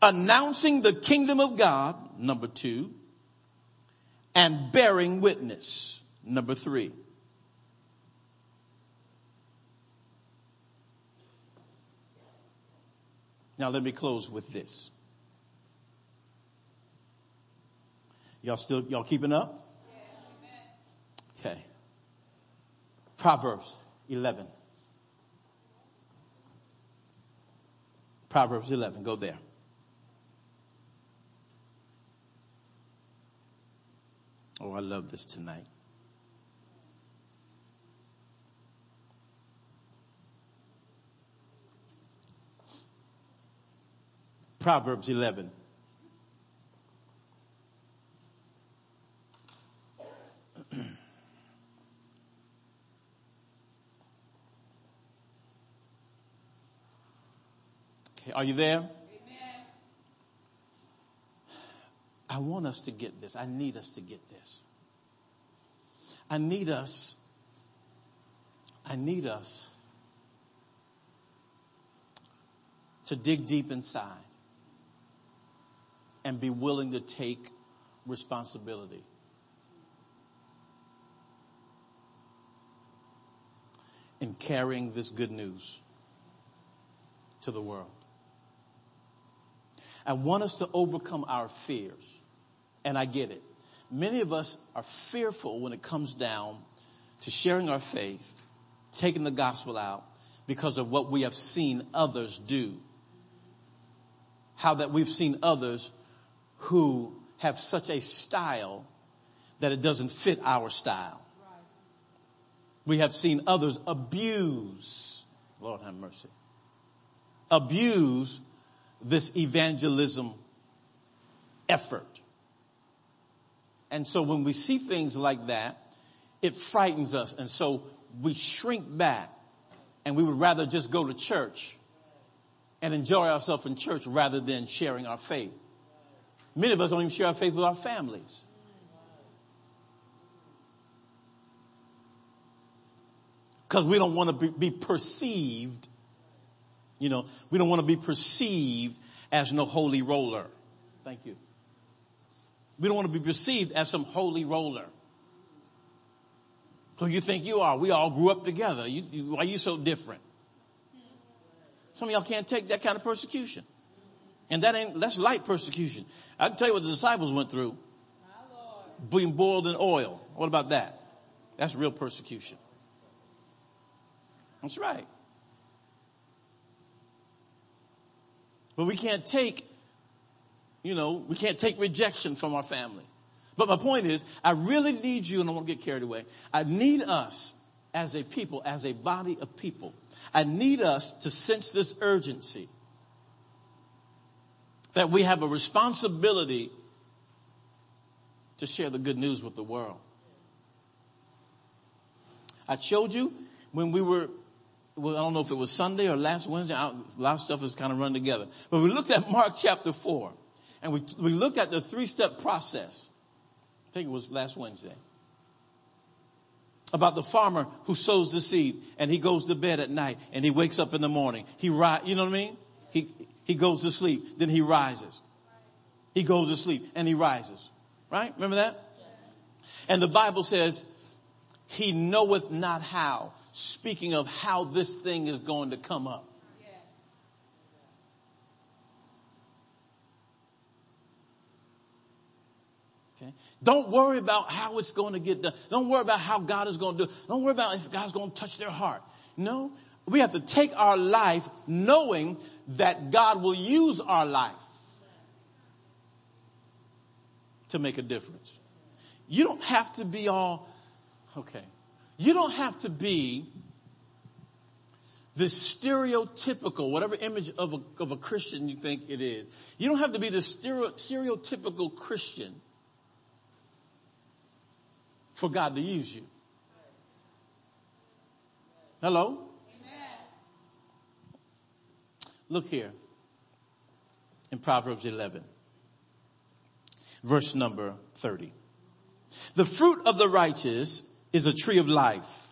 Announcing the kingdom of God, number two. And bearing witness, number three. Now let me close with this. Y'all still, y'all keeping up? Okay. Proverbs 11. Proverbs 11. Go there. Oh, I love this tonight. Proverbs 11. okay, are you there? Amen. I want us to get this. I need us to get this. I need us. I need us to dig deep inside and be willing to take responsibility. in carrying this good news to the world. I want us to overcome our fears. And I get it. Many of us are fearful when it comes down to sharing our faith, taking the gospel out because of what we have seen others do. How that we've seen others who have such a style that it doesn't fit our style. We have seen others abuse, Lord have mercy, abuse this evangelism effort. And so when we see things like that, it frightens us. And so we shrink back and we would rather just go to church and enjoy ourselves in church rather than sharing our faith. Many of us don't even share our faith with our families. Because we don't want to be, perceived, you know, we don't want to be perceived as no holy roller. Thank you. We don't want to be perceived as some holy roller. Who you think you are? We all grew up together. You, you, why are you so different? Some of y'all can't take that kind of persecution. And that ain't, that's light persecution. I can tell you what the disciples went through. Being boiled in oil. What about that? That's real persecution. That's right. But we can't take, you know, we can't take rejection from our family. But my point is, I really need you, and I won't get carried away. I need us as a people, as a body of people. I need us to sense this urgency that we have a responsibility to share the good news with the world. I showed you when we were well, I don't know if it was Sunday or last Wednesday. A lot of stuff is kind of run together. But we looked at Mark chapter four and we, we looked at the three step process. I think it was last Wednesday. About the farmer who sows the seed and he goes to bed at night and he wakes up in the morning. He ri- you know what I mean? He, goes to sleep, then he rises. He goes to sleep and he rises. Right? Remember that? And the Bible says, he knoweth not how speaking of how this thing is going to come up. Okay. Don't worry about how it's going to get done. Don't worry about how God is going to do it. Don't worry about if God's going to touch their heart. No, we have to take our life knowing that God will use our life to make a difference. You don't have to be all, okay. You don't have to be the stereotypical, whatever image of a, of a Christian you think it is. You don't have to be the stereo, stereotypical Christian for God to use you. Hello? Look here in Proverbs 11, verse number 30. The fruit of the righteous is a tree of life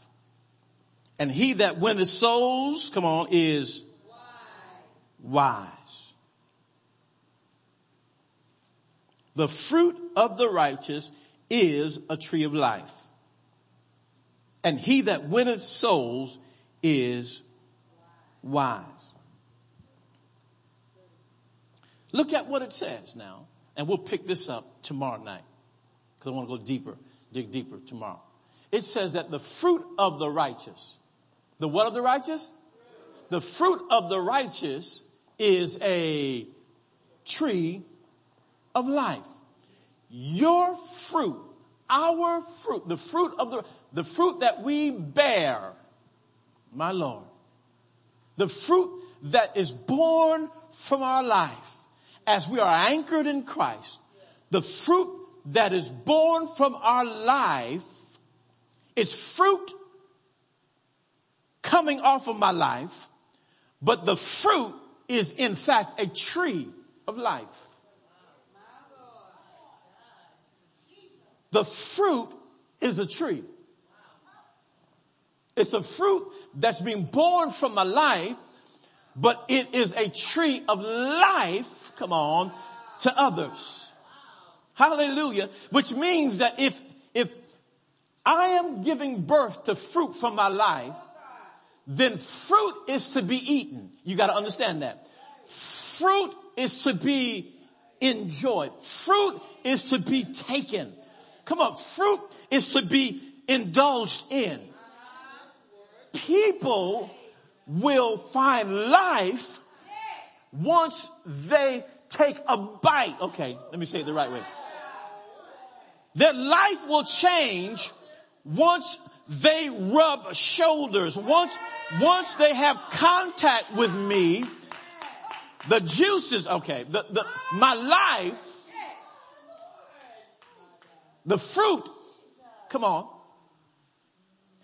and he that winneth souls, come on, is wise. wise. The fruit of the righteous is a tree of life. And he that winneth souls is wise. Look at what it says now, and we'll pick this up tomorrow night. Cause I want to go deeper, dig deeper tomorrow. It says that the fruit of the righteous the what of the righteous? The fruit of the righteous is a tree of life. Your fruit, our fruit, the fruit of the, the fruit that we bear, my Lord, the fruit that is born from our life as we are anchored in Christ, the fruit that is born from our life, it's fruit coming off of my life, but the fruit is in fact a tree of life. The fruit is a tree. It's a fruit that's being born from my life, but it is a tree of life, come on, to others. Hallelujah. Which means that if, if I am giving birth to fruit from my life, then fruit is to be eaten. You got to understand that. Fruit is to be enjoyed. Fruit is to be taken. Come on, fruit is to be indulged in. People will find life once they take a bite. Okay, let me say it the right way. Their life will change once they rub shoulders. Once, once they have contact with me, the juices, okay, the, the, my life, the fruit, come on,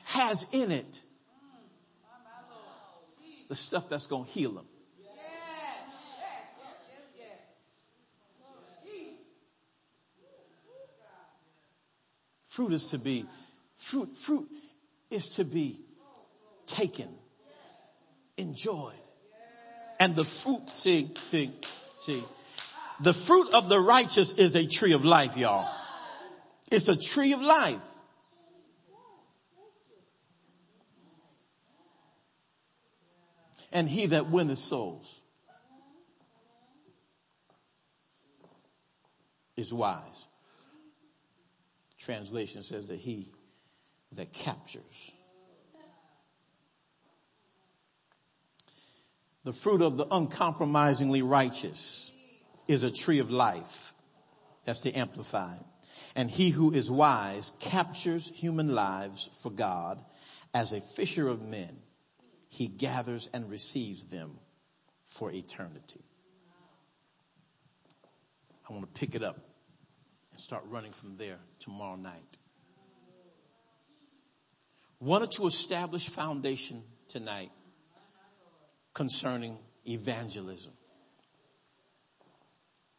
has in it the stuff that's going to heal them. Fruit is to be Fruit, fruit is to be taken, enjoyed. And the fruit, see, see, see, the fruit of the righteous is a tree of life, y'all. It's a tree of life. And he that winneth souls is wise. Translation says that he that captures. The fruit of the uncompromisingly righteous is a tree of life. That's the amplified. And he who is wise captures human lives for God as a fisher of men. He gathers and receives them for eternity. I want to pick it up and start running from there tomorrow night wanted to establish foundation tonight concerning evangelism.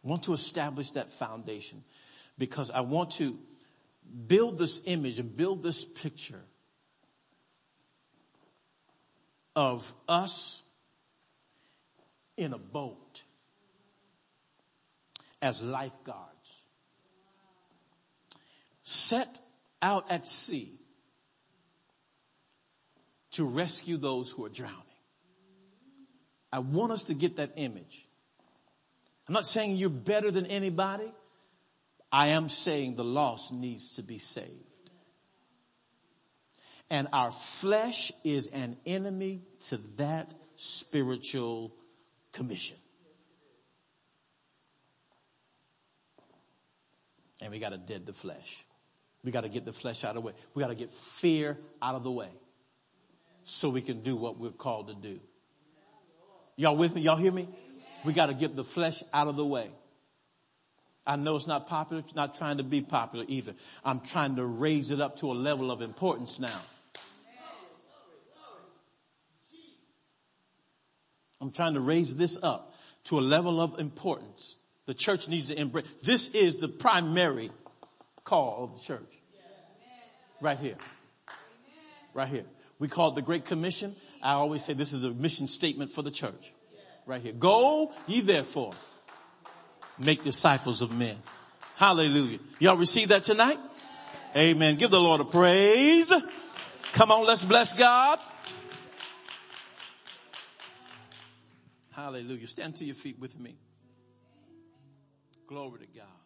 Want to establish that foundation because I want to build this image and build this picture of us in a boat as lifeguards set out at sea to rescue those who are drowning. I want us to get that image. I'm not saying you're better than anybody. I am saying the lost needs to be saved. And our flesh is an enemy to that spiritual commission. And we got to dead the flesh. We got to get the flesh out of the way. We got to get fear out of the way so we can do what we're called to do. Y'all with me? Y'all hear me? We got to get the flesh out of the way. I know it's not popular. It's not trying to be popular either. I'm trying to raise it up to a level of importance now. I'm trying to raise this up to a level of importance. The church needs to embrace. This is the primary call of the church. Right here. Right here. We call it the Great Commission. I always say this is a mission statement for the church. Right here. Go ye therefore make disciples of men. Hallelujah. Y'all receive that tonight? Amen. Give the Lord a praise. Come on, let's bless God. Hallelujah. Stand to your feet with me. Glory to God.